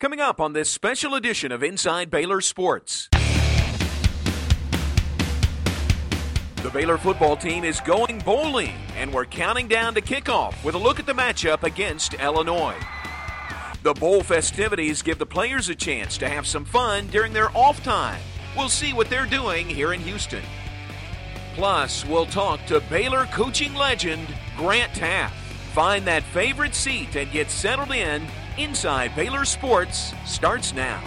Coming up on this special edition of Inside Baylor Sports. The Baylor football team is going bowling, and we're counting down to kickoff with a look at the matchup against Illinois. The bowl festivities give the players a chance to have some fun during their off time. We'll see what they're doing here in Houston. Plus, we'll talk to Baylor coaching legend Grant Teaff. Find that favorite seat and get settled in. Inside Baylor Sports starts now.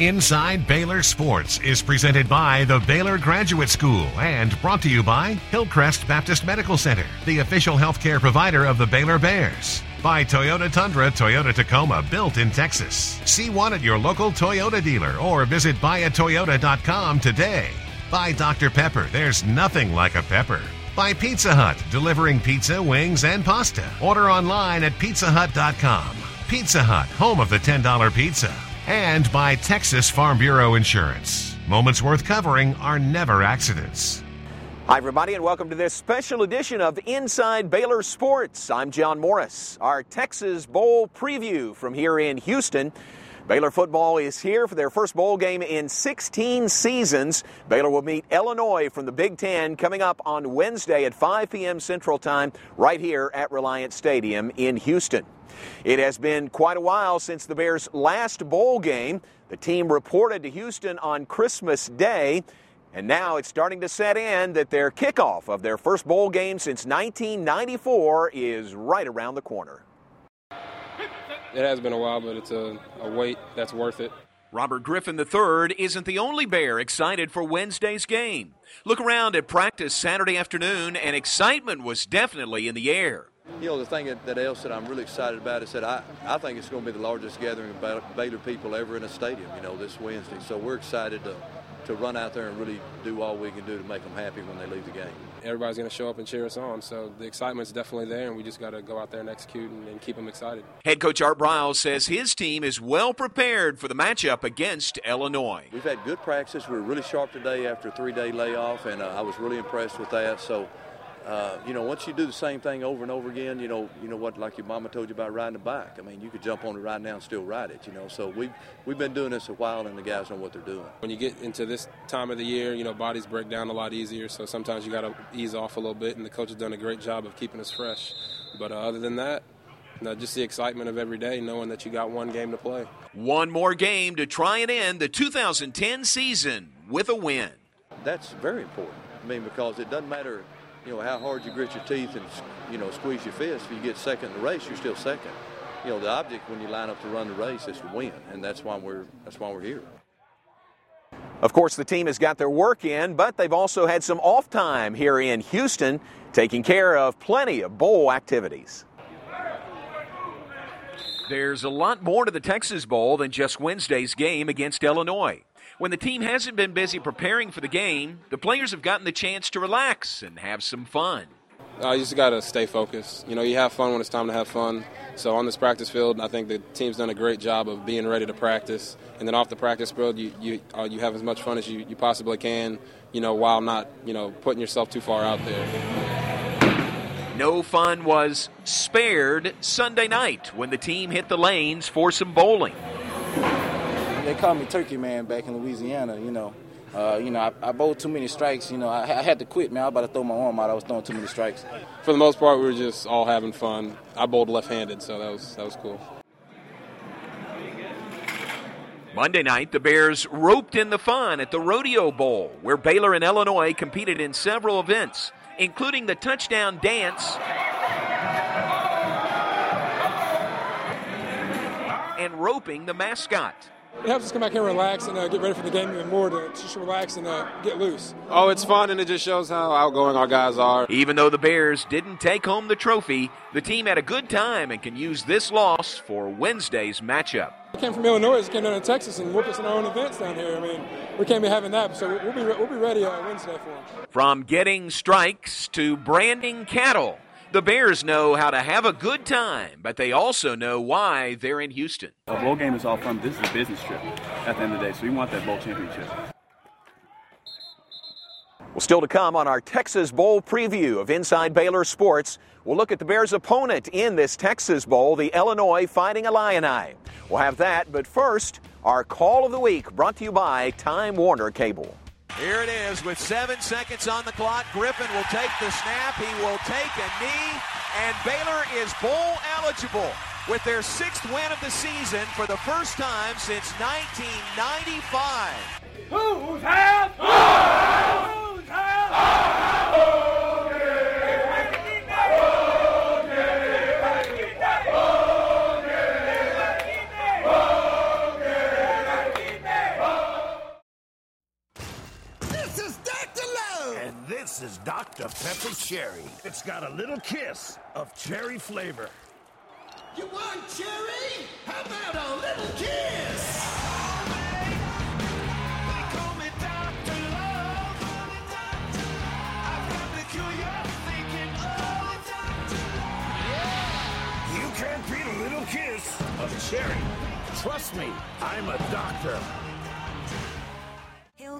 Inside Baylor Sports is presented by the Baylor Graduate School and brought to you by Hillcrest Baptist Medical Center, the official healthcare provider of the Baylor Bears. By Toyota Tundra, Toyota Tacoma, built in Texas. See one at your local Toyota dealer or visit buyatoyota.com today. By Dr. Pepper, there's nothing like a pepper. By Pizza Hut, delivering pizza, wings, and pasta. Order online at pizzahut.com. Pizza Hut, home of the $10 pizza. And by Texas Farm Bureau Insurance. Moments worth covering are never accidents. Hi, everybody, and welcome to this special edition of Inside Baylor Sports. I'm John Morris. Our Texas Bowl preview from here in Houston. Baylor football is here for their first bowl game in 16 seasons. Baylor will meet Illinois from the Big Ten coming up on Wednesday at 5 p.m. Central Time right here at Reliant Stadium in Houston. It has been quite a while since the Bears' last bowl game. The team reported to Houston on Christmas Day. And now it's starting to set in that their kickoff of their first bowl game since 1994 is right around the corner. It has been a while, but it's a, a wait that's worth it. Robert Griffin III isn't the only Bear excited for Wednesday's game. Look around at practice Saturday afternoon, and excitement was definitely in the air. You know, the thing that, that else that I'm really excited about is that I, I think it's going to be the largest gathering of Baylor people ever in a stadium, you know, this Wednesday. So we're excited to, to run out there and really do all we can do to make them happy when they leave the game. Everybody's going to show up and cheer us on, so the excitement's definitely there, and we just got to go out there and execute and, and, keep them excited. Head coach Art Briles says his team is well prepared for the matchup against Illinois. We've had good practice. We were really sharp today after a three-day layoff, and uh, I was really impressed with that. So uh, you know, once you do the same thing over and over again, you know, you know what, like your mama told you about riding a bike. I mean, you could jump on it right now and still ride it. You know, so we've we've been doing this a while, and the guys know what they're doing. When you get into this time of the year, you know, bodies break down a lot easier. So sometimes you got to ease off a little bit, and the coach has done a great job of keeping us fresh. But uh, other than that, you know, just the excitement of every day, knowing that you got one game to play. One more game to try and end the 2010 season with a win. That's very important. I mean, because it doesn't matter you know, how hard you grit your teeth and, you know, squeeze your fist. If you get second in the race, you're still second. You know, the object when you line up to run the race is to win, and that's why we're that's why we're here. Of course, the team has got their work in, but they've also had some off time here in Houston, taking care of plenty of bowl activities. There's a lot more to the Texas Bowl than just Wednesday's game against Illinois. When the team hasn't been busy preparing for the game, the players have gotten the chance to relax and have some fun. Uh, you just got to stay focused. You know, you have fun when it's time to have fun. So on this practice field, I think the team's done a great job of being ready to practice. And then off the practice field, you you, uh, you have as much fun as you, you possibly can, you know, while not, you know, putting yourself too far out there. No fun was spared Sunday night when the team hit the lanes for some bowling they called me Turkey Man back in Louisiana. You know, uh, you know, I, I, bowled too many strikes. You know, I, I, had to quit, man. I was about to throw my arm out. I was throwing too many strikes. For the most part, we were just all having fun. I bowled left-handed, so that was that was cool. Monday night, the Bears roped in the fun at the Rodeo Bowl, where Baylor and Illinois competed in several events, including the touchdown dance and roping the mascot it helps us come back here and relax and uh, get ready for the game even more to just relax and uh, get loose. Oh, it's fun and it just shows how outgoing our guys are. Even though the Bears didn't take home the trophy, the team had a good time and can use this loss for Wednesday's matchup. We came from Illinois, came down to Texas and whooped us in our own events down here. I mean, we can't be having that, so we'll be, we'll be ready uh, Wednesday for them. From getting strikes to branding cattle. The Bears know how to have a good time, but they also know why they're in Houston. A bowl game is all fun. This is a business trip at the end of the day, so we want that bowl championship. Well, still to come on our Texas Bowl preview of Inside Baylor Sports, we'll look at the Bears' opponent in this Texas Bowl, the Illinois Fighting Illini. We'll have that, but first, our call of the week brought to you by Time Warner Cable. Here it is with seven seconds on the clock. Griffin will take the snap. He will take a knee, and Baylor is bowl eligible with their sixth win of the season for the first time since 1995. Who's half? This is Dr. Love. And this is Dr. Pepper Cherry. It's got a little kiss of cherry flavor. You want cherry? How about a little kiss? You can't beat a little kiss of cherry. Trust me, I'm a doctor.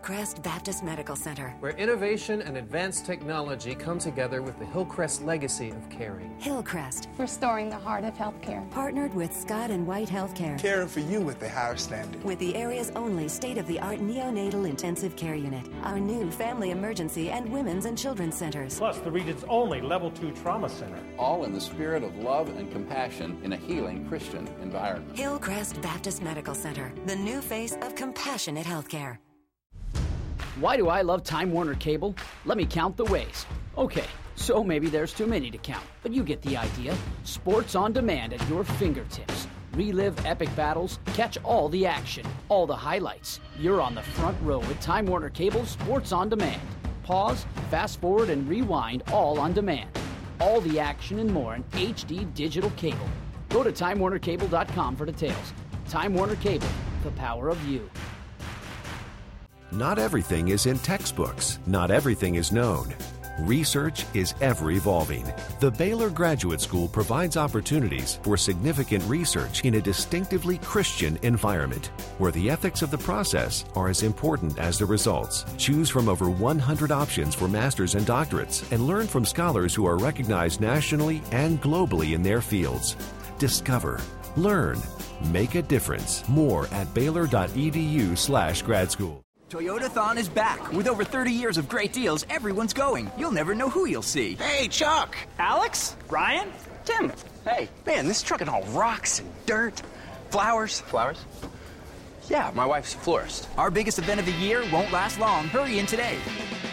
Hillcrest Baptist Medical Center. where innovation and advanced technology come together with the Hillcrest legacy of caring. Hillcrest. Restoring the heart of healthcare. Partnered with Scott and White Healthcare. Caring for you with the higher standard. With the area's only state of the art neonatal intensive care unit, our new family emergency and women's and children's centers. Plus, the region's only level two trauma center. All in the spirit of love and compassion in a healing Christian environment. Hillcrest Baptist Medical Center, the new face of compassionate healthcare. Why do I love Time Warner Cable? Let me count the ways. Okay, so maybe there's too many to count, but you get the idea. Sports on demand at your fingertips. Relive epic battles, catch all the action, all the highlights. You're on the front row with Time Warner Cable Sports on Demand. Pause, fast forward, and rewind all on demand. All the action and more in HD digital cable. Go to TimeWarnerCable.com for details. Time Warner Cable, the power of you. Not everything is in textbooks. Not everything is known. Research is ever evolving. The Baylor Graduate School provides opportunities for significant research in a distinctively Christian environment, where the ethics of the process are as important as the results. Choose from over 100 options for masters and doctorates and learn from scholars who are recognized nationally and globally in their fields. Discover, learn, make a difference. More at baylor.edu/slash grad school. Toyotathon is back. With over 30 years of great deals, everyone's going. You'll never know who you'll see. Hey, Chuck! Alex? Ryan? Tim? Hey, man, this truck is all rocks and dirt. Flowers. Flowers? Yeah, my wife's a florist. Our biggest event of the year won't last long. Hurry in today.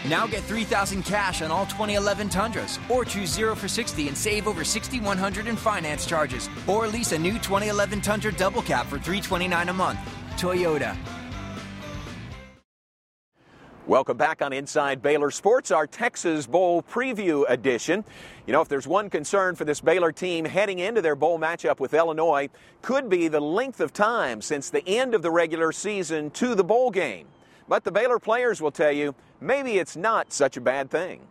Now get 3000 cash on all 2011 Tundras, or choose 0 for 60 and save over 6100 in finance charges, or lease a new 2011 Tundra double cab for 329 a month. Toyota. Welcome back on Inside Baylor Sports, our Texas Bowl preview edition. You know, if there's one concern for this Baylor team heading into their bowl matchup with Illinois, could be the length of time since the end of the regular season to the bowl game. But the Baylor players will tell you maybe it's not such a bad thing.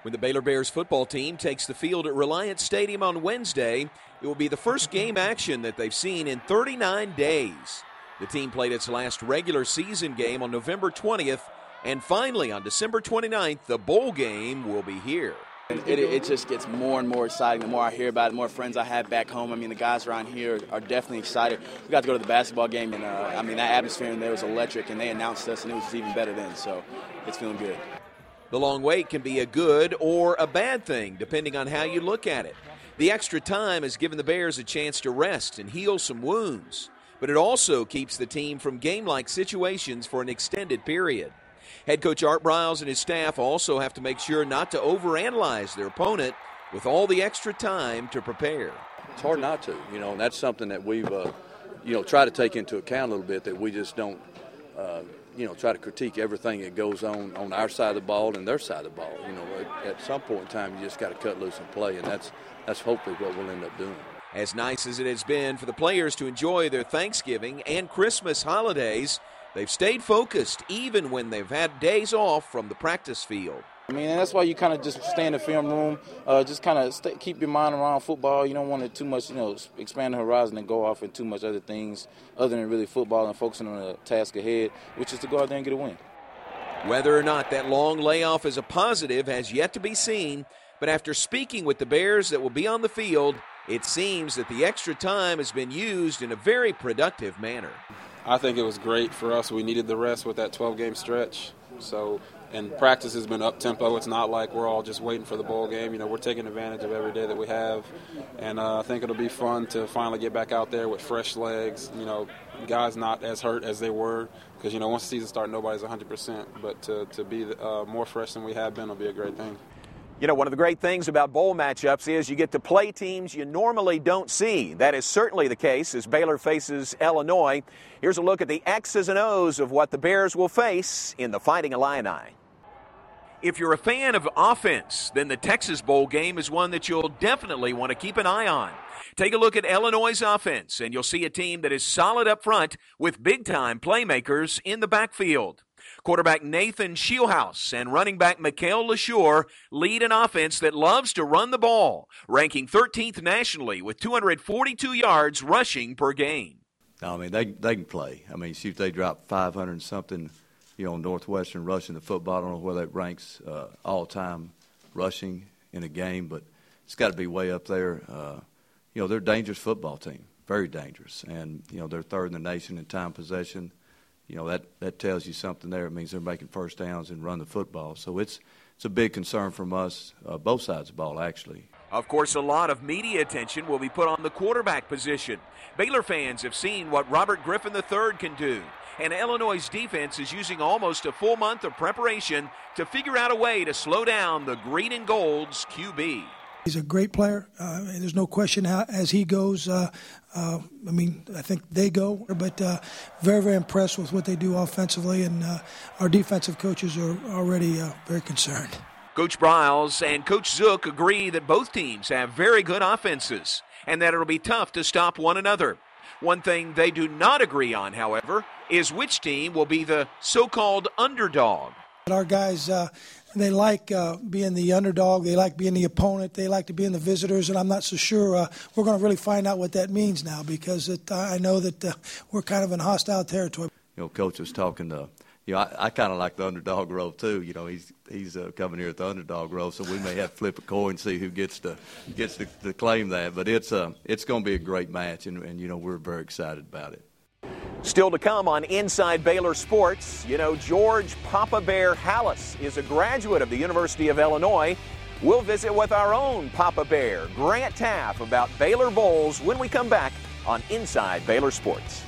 When the Baylor Bears football team takes the field at Reliant Stadium on Wednesday, it will be the first game action that they've seen in 39 days. The team played its last regular season game on November 20th, and finally on December 29th, the bowl game will be here. It, it just gets more and more exciting. The more I hear about it, the more friends I have back home. I mean, the guys around here are definitely excited. We got to go to the basketball game, and uh, I mean, that atmosphere in there was electric, and they announced us, and it was even better then. So it's feeling good. The long wait can be a good or a bad thing, depending on how you look at it. The extra time has given the Bears a chance to rest and heal some wounds, but it also keeps the team from game like situations for an extended period. Head coach Art Briles and his staff also have to make sure not to overanalyze their opponent with all the extra time to prepare. It's hard not to, you know, and that's something that we've, uh, you know, try to take into account a little bit that we just don't, uh, you know, try to critique everything that goes on on our side of the ball and their side of the ball. You know, at, at some point in time, you just got to cut loose and play, and that's that's hopefully what we'll end up doing. As nice as it has been for the players to enjoy their Thanksgiving and Christmas holidays, they've stayed focused even when they've had days off from the practice field. I mean, that's why you kind of just stay in the film room, uh, just kind of keep your mind around football. You don't want to too much, you know, expand the horizon and go off in too much other things other than really football and focusing on the task ahead, which is to go out there and get a win. Whether or not that long layoff is a positive has yet to be seen, but after speaking with the Bears that will be on the field, it seems that the extra time has been used in a very productive manner. I think it was great for us. We needed the rest with that 12 game stretch. So, and practice has been up tempo. It's not like we're all just waiting for the bowl game. You know, we're taking advantage of every day that we have, and uh, I think it'll be fun to finally get back out there with fresh legs. You know, guys not as hurt as they were because you know once the season starts, nobody's 100. percent But to to be uh, more fresh than we have been will be a great thing. You know, one of the great things about bowl matchups is you get to play teams you normally don't see. That is certainly the case as Baylor faces Illinois. Here's a look at the X's and O's of what the Bears will face in the Fighting Illini. If you're a fan of offense, then the Texas Bowl game is one that you'll definitely want to keep an eye on. Take a look at Illinois' offense, and you'll see a team that is solid up front with big time playmakers in the backfield. Quarterback Nathan Scheelhaase and running back Mikel Leshoure lead an offense that loves to run the ball, ranking 13th nationally with 242 yards rushing per game. I mean, they they can play. I mean, see if they drop 500 something, you know, Northwestern rushing the football. I don't know where that ranks uh, all time rushing in a game, but it's got to be way up there. Uh, you know, they're a dangerous football team, very dangerous, and you know they're third in the nation in time possession you know that that tells you something there. It means they're making first downs and run the football. So it's it's a big concern from us, uh, both sides of the ball actually. Of course, a lot of media attention will be put on the quarterback position. Baylor fans have seen what Robert Griffin III can do, and Illinois' defense is using almost a full month of preparation to figure out a way to slow down the green and gold's QB. He's a great player. Uh, there's no question how, as he goes. Uh, uh, I mean, I think they go, but uh, very, very impressed with what they do offensively, and uh, our defensive coaches are already uh, very concerned. Coach Briles and Coach Zook agree that both teams have very good offenses and that it'll be tough to stop one another. One thing they do not agree on, however, is which team will be the so called underdog. Our guys, uh, they like uh, being the underdog. They like being the opponent. They like to be in the visitors. And I'm not so sure uh, we're going to really find out what that means now because it, I know that uh, we're kind of in hostile territory. You know, coach was talking to. You know, I, I kind of like the underdog role too. You know, he's he's uh, coming here at the underdog role, so we may have to flip a coin see who gets to gets to, to claim that. But it's uh, it's going to be a great match, and, and you know we're very excited about it. Still to come on Inside Baylor Sports, you know, George Papa Bear Halas is a graduate of the University of Illinois. We'll visit with our own Papa Bear, Grant Teaff, about Baylor Bowls when we come back on Inside Baylor Sports.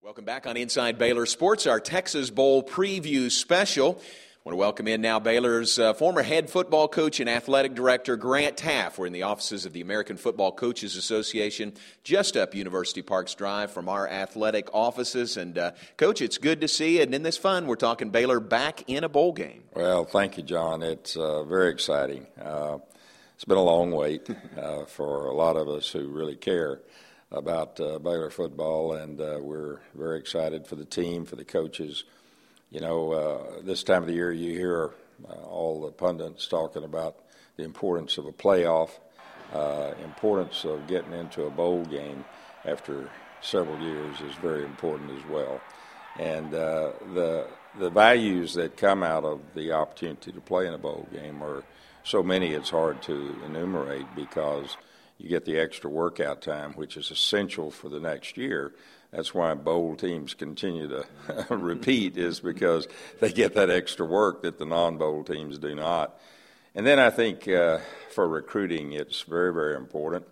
Welcome back on Inside Baylor Sports, our Texas Bowl preview special. I want to welcome in now Baylor's uh, former head football coach and athletic director Grant Teaff. We're in the offices of the American Football Coaches Association, just up University Parks Drive from our athletic offices. And uh, coach, it's good to see you. And in this fun, we're talking Baylor back in a bowl game. Well, thank you, John. It's uh, very exciting. Uh, it's been a long wait uh, for a lot of us who really care about uh, Baylor football, and we're very excited for the team, for the coaches you know, uh, this time of the year you hear uh, all the pundits talking about the importance of a playoff, uh, importance of getting into a bowl game after several years is very important as well. And uh, the the values that come out of the opportunity to play in a bowl game are so many it's hard to enumerate because you get the extra workout time, which is essential for the next year that's why bowl teams continue to repeat is because they get that extra work that the non-bowl teams do not. And then I think uh, for recruiting, it's very, very important.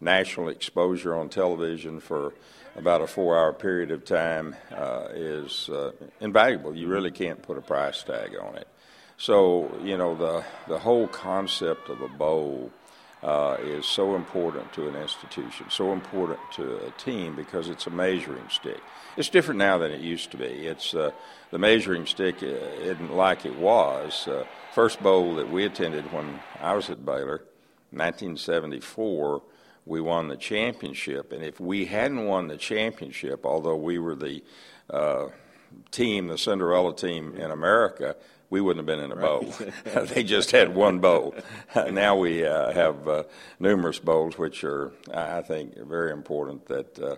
National exposure on television for about a four-hour period of time uh, is uh, invaluable. You really can't put a price tag on it. So you know the the whole concept of a bowl uh, is so important to an institution, so important to a team because it's a measuring stick. It's different now than it used to be. It's uh, the measuring stick uh, isn't like it was. Uh, first bowl that we attended when I was at Baylor, 1974, we won the championship, and if we hadn't won the championship, although we were the uh, team, the Cinderella team in America, we wouldn't have been in a bowl. they just had one bowl. now we uh, have uh, numerous bowls, which are, I think, very important that uh,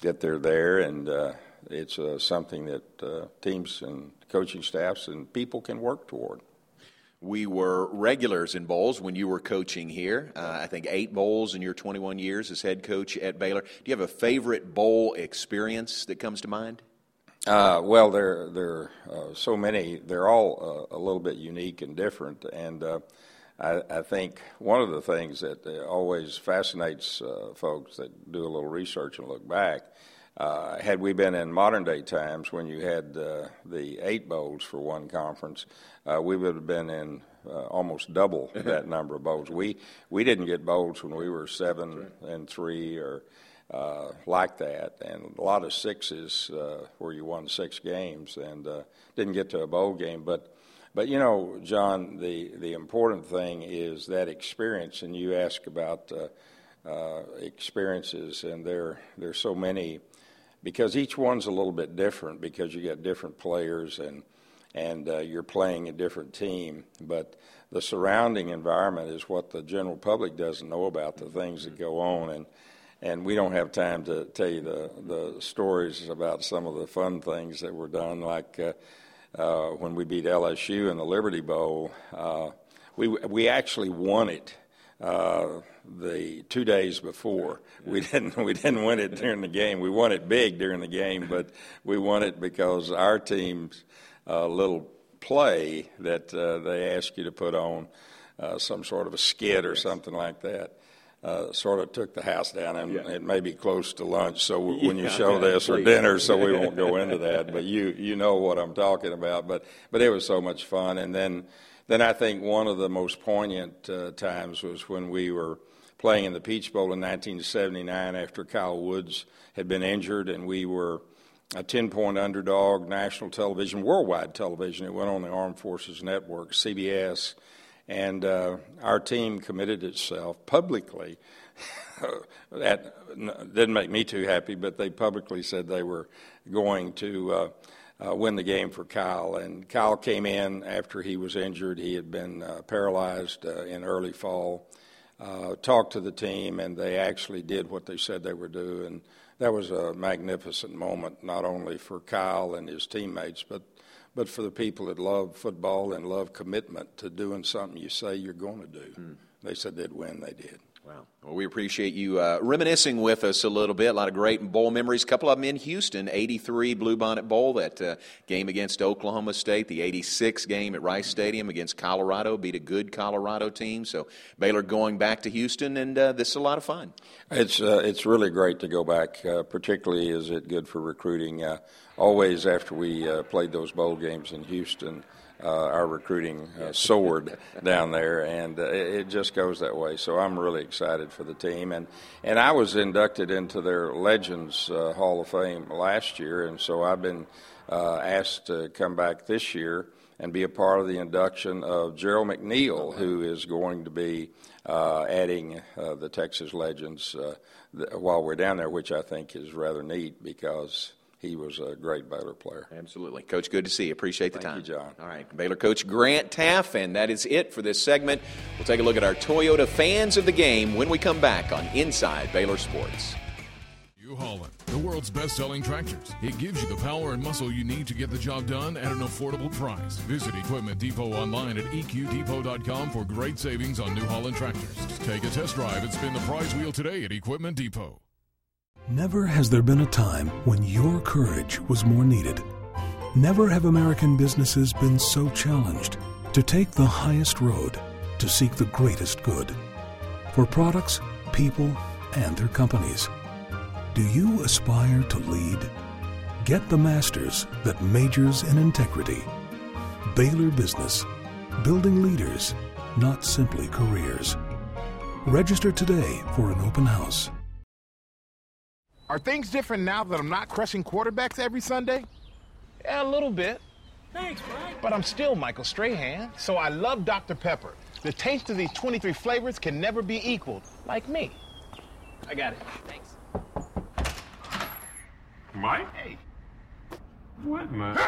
that they're there, and uh, it's uh, something that uh, teams and coaching staffs and people can work toward. We were regulars in bowls when you were coaching here. Uh, I think eight bowls in your 21 years as head coach at Baylor. Do you have a favorite bowl experience that comes to mind? Uh, well, there there are uh, so many. They're all uh, a little bit unique and different, and uh, I, I, think one of the things that uh, always fascinates uh, folks that do a little research and look back. had we been in modern day times when you had the eight bowls for one conference, we would have been in uh, almost double that number of bowls. We we didn't get bowls when we were seven and three or uh, like that, and a lot of sixes uh, where you won six games and uh, didn't get to a bowl game. But, but you know, John, the the important thing is that experience, and you ask about uh, uh, experiences, and there there's so many because each one's a little bit different because you got different players and and uh, you're playing a different team, but the surrounding environment is what the general public doesn't know about the things that go on and and we don't have time to tell you the, the stories about some of the fun things that were done, like uh, uh, when we beat LSU in the Liberty Bowl. Uh, we, we actually won it uh, the two days before. We didn't we didn't win it during the game. We won it big during the game, but we won it because our team's uh, little play that uh, they ask you to put on uh, some sort of a skit or something like that uh, sort of took the house down, and yeah. it may be close to lunch. So when you show this or dinner, so we won't go into that. But you you know what I'm talking about. But but it was so much fun. And then then I think one of the most poignant uh, times was when we were playing in the Peach Bowl in 1979 after Kyle Woods had been injured, and we were a 10 point underdog, national television, worldwide television. It went on the Armed Forces Network, CBS and uh, our team committed itself publicly. that didn't make me too happy, but they publicly said they were going to uh, uh, win the game for Kyle. And Kyle came in after he was injured. He had been uh, paralyzed uh, in early fall. Uh, talked to the team, and they actually did what they said they would do. And that was a magnificent moment, not only for Kyle and his teammates, but but for the people that love football and love commitment to doing something you say you're going to do. Mm. They said they'd win, they did. Wow. Well, we appreciate you uh, reminiscing with us a little bit. A lot of great bowl memories. A couple of them in Houston 83 Bluebonnet Bowl, that uh, game against Oklahoma State, the 86 game at Rice Stadium against Colorado, beat a good Colorado team. So Baylor going back to Houston, and uh, this is a lot of fun. It's, uh, it's really great to go back, uh, particularly is it good for recruiting. Uh, always after we played those bowl games in Houston, uh, our recruiting uh, soared down there, and uh, it, just goes that way. So I'm really excited for the team, and and I was inducted into their Legends uh, Hall of Fame last year, and so I've been uh, asked to come back this year and be a part of the induction of Gerald McNeil, who is going to be uh, adding the Texas Legends th- while we're down there, which I think is rather neat because he was a great Baylor player. Absolutely. Coach, good to see you. Appreciate the Thank time. You, John. All right. Baylor coach Grant Teaff, and that is it for this segment. We'll take a look at our Toyota fans of the game when we come back on Inside Baylor Sports. New Holland, the world's best selling tractors. It gives you the power and muscle you need to get the job done at an affordable price. Visit Equipment Depot online at eqdepot.com for great savings on New Holland tractors. Take a test drive and spin the prize wheel today at Equipment Depot. Never has there been a time when your courage was more needed. Never have American businesses been so challenged to take the highest road to seek the greatest good for products, people, and their companies. Do you aspire to lead? Get the master's that majors in integrity. Baylor Business, building leaders, not simply careers. Register today for an open house. Are things different now that I'm not crushing quarterbacks every Sunday? Yeah, a little bit. Thanks, Mike. But I'm still Michael Strahan, so I love Dr. Pepper. The taste of these 23 flavors can never be equaled, like me. I got it. Thanks. Mike? Hey. What, man?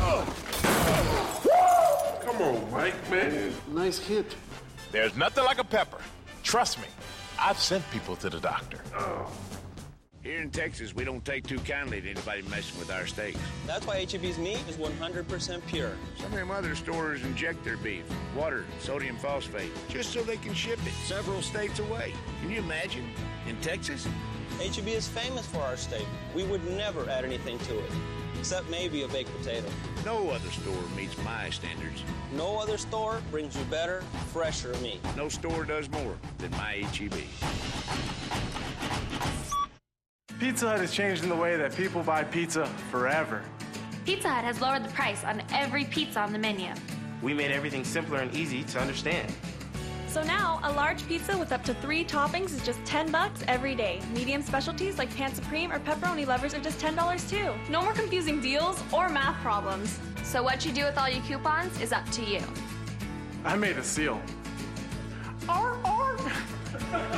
Oh. Come on, Mike, man. Nice hit. There's nothing like a pepper. Trust me, I've sent people to the doctor. Oh. Here in Texas, we don't take too kindly to anybody messing with our steaks. That's why HEB's meat is 100% pure. Some of them other stores inject their beef, water, sodium phosphate, just so they can ship it several states away. Can you imagine? In Texas? HEB is famous for our steak. We would never add anything to it, except maybe a baked potato. No other store meets my standards. No other store brings you better, fresher meat. No store does more than my HEB. Pizza Hut has changed in the way that people buy pizza forever. Pizza Hut has lowered the price on every pizza on the menu. We made everything simpler and easy to understand. So now, a large pizza with up to three toppings is just 10 bucks every day. Medium specialties like Pan Supreme or pepperoni lovers are just $10 too. No more confusing deals or math problems. So what you do with all your coupons is up to you. I made a seal. Arr, arr.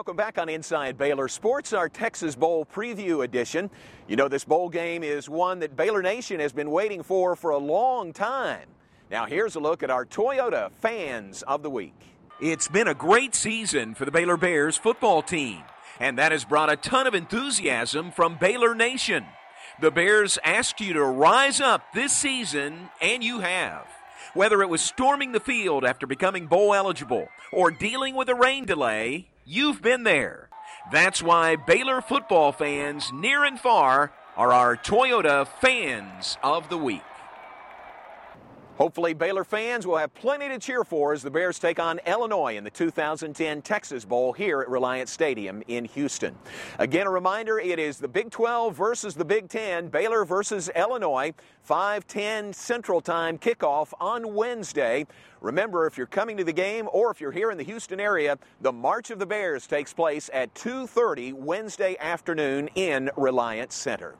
Welcome back on Inside Baylor Sports, our Texas Bowl preview edition. You know, this bowl game is one that Baylor Nation has been waiting for for a long time. Now, here's a look at our Toyota fans of the week. It's been a great season for the Baylor Bears football team, and that has brought a ton of enthusiasm from Baylor Nation. The Bears asked you to rise up this season, and you have. Whether it was storming the field after becoming bowl eligible or dealing with a rain delay, you've been there. That's why Baylor football fans near and far are our Toyota fans of the week. Hopefully, Baylor fans will have plenty to cheer for as the Bears take on Illinois in the 2010 Texas Bowl here at Reliant Stadium in Houston. Again, a reminder it is the Big 12 versus the Big 10, Baylor versus Illinois, 5:10 Central Time kickoff on Wednesday. Remember, if you're coming to the game or if you're here in the Houston area, the March of the Bears takes place at 2:30 Wednesday afternoon in Reliant Center.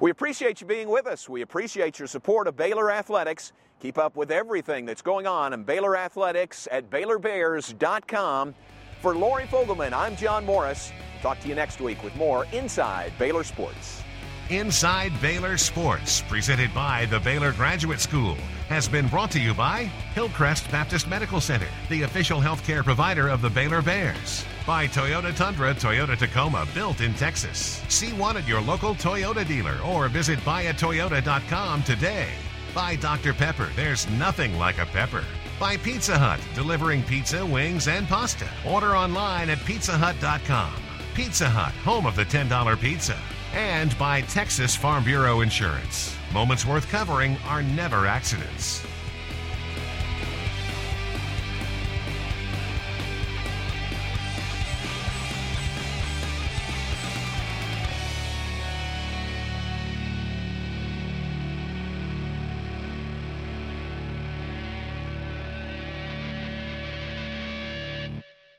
We appreciate you being with us. We appreciate your support of Baylor Athletics. Keep up with everything that's going on in Baylor Athletics at BaylorBears.com. For Lori Fogelman, I'm John Morris. Talk to you next week with more Inside Baylor Sports. Inside Baylor Sports, presented by the Baylor Graduate School, has been brought to you by Hillcrest Baptist Medical Center, the official healthcare provider of the Baylor Bears. By Toyota Tundra, Toyota Tacoma, built in Texas. See one at your local Toyota dealer or visit buyatoyota.com today. By Dr. Pepper, there's nothing like a pepper. By Pizza Hut, delivering pizza, wings, and pasta. Order online at pizzahut.com. Pizza Hut, home of the $10 pizza. And by Texas Farm Bureau Insurance. Moments worth covering are never accidents.